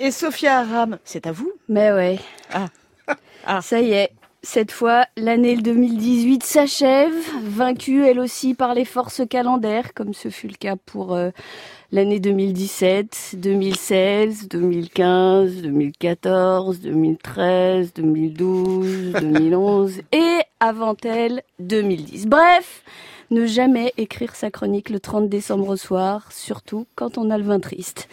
Et Sophia Aram, c'est à vous Mais ouais. Ah. Ah. Ça y est. Cette fois, l'année 2018 s'achève, vaincue elle aussi par les forces calendaires, comme ce fut le cas pour euh, l'année 2017, 2016, 2015, 2014, 2013, 2012, 2011 et avant elle 2010. Bref, ne jamais écrire sa chronique le 30 décembre au soir, surtout quand on a le vin triste.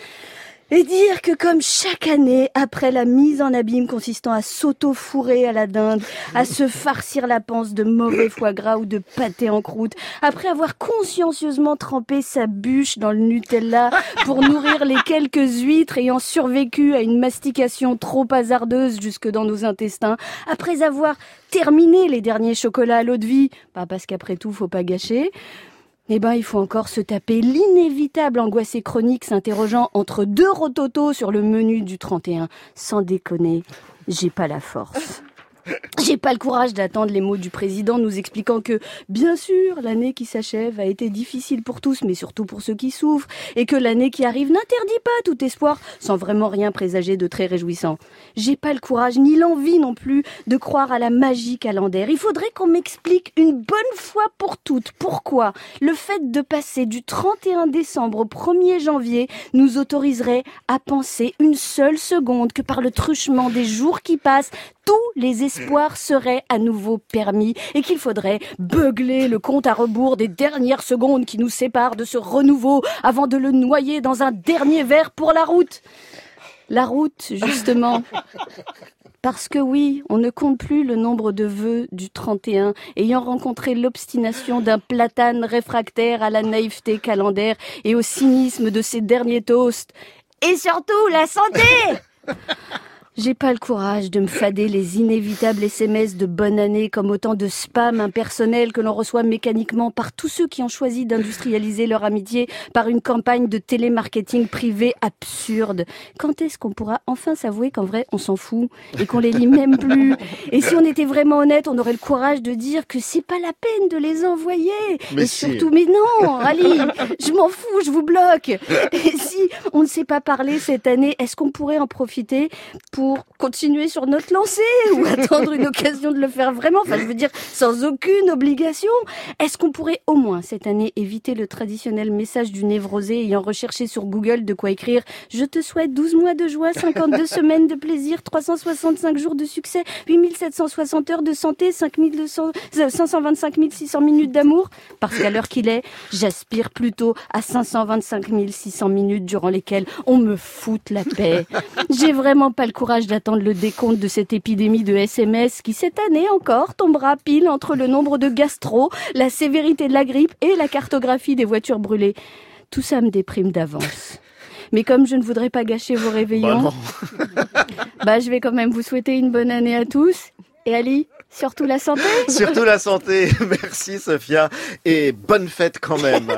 Et dire que comme chaque année, après la mise en abîme consistant à s'auto-fourrer à la dinde, à se farcir la panse de mauvais foie gras ou de pâté en croûte, après avoir consciencieusement trempé sa bûche dans le Nutella pour nourrir les quelques huîtres ayant survécu à une mastication trop hasardeuse jusque dans nos intestins, après avoir terminé les derniers chocolats à l'eau de vie, pas parce qu'après tout, faut pas gâcher, eh ben, il faut encore se taper l'inévitable angoissé chronique s'interrogeant entre deux rototos sur le menu du 31. Sans déconner, j'ai pas la force. J'ai pas le courage d'attendre les mots du président nous expliquant que, bien sûr, l'année qui s'achève a été difficile pour tous, mais surtout pour ceux qui souffrent, et que l'année qui arrive n'interdit pas tout espoir, sans vraiment rien présager de très réjouissant. J'ai pas le courage ni l'envie non plus de croire à la magie calendaire. Il faudrait qu'on m'explique une bonne fois pour toutes pourquoi le fait de passer du 31 décembre au 1er janvier nous autoriserait à penser une seule seconde que par le truchement des jours qui passent, tous les espoirs seraient à nouveau permis et qu'il faudrait beugler le compte à rebours des dernières secondes qui nous séparent de ce renouveau avant de le noyer dans un dernier verre pour la route. La route, justement. Parce que oui, on ne compte plus le nombre de vœux du 31, ayant rencontré l'obstination d'un platane réfractaire à la naïveté calendaire et au cynisme de ses derniers toasts. Et surtout, la santé j'ai pas le courage de me fader les inévitables SMS de bonne année comme autant de spam impersonnel que l'on reçoit mécaniquement par tous ceux qui ont choisi d'industrialiser leur amitié par une campagne de télémarketing privé absurde. Quand est-ce qu'on pourra enfin s'avouer qu'en vrai on s'en fout et qu'on les lit même plus? Et si on était vraiment honnête, on aurait le courage de dire que c'est pas la peine de les envoyer. Mais et si. surtout, mais non, Ali, je m'en fous, je vous bloque. Et si on ne sait pas parler cette année, est-ce qu'on pourrait en profiter pour continuer sur notre lancée ou attendre une occasion de le faire vraiment? Enfin, je veux dire, sans aucune obligation. Est-ce qu'on pourrait au moins cette année éviter le traditionnel message du névrosé ayant recherché sur Google de quoi écrire Je te souhaite 12 mois de joie, 52 semaines de plaisir, 365 jours de succès, 8760 heures de santé, 5200, euh, 525 600 minutes d'amour Parce qu'à l'heure qu'il est, j'aspire plutôt à 525 600 minutes durant lesquelles on me foute la paix. J'ai vraiment pas le courage d'attendre le décompte de cette épidémie de SMS qui, cette année encore, tombera pile entre le nombre de gastro, la sévérité de la grippe et la cartographie des voitures brûlées. Tout ça me déprime d'avance. Mais comme je ne voudrais pas gâcher vos Bah réveillons, non. bah, je vais quand même vous souhaiter une bonne année à tous. Et Ali, surtout la santé Surtout la santé. Merci Sophia et bonne fête quand même.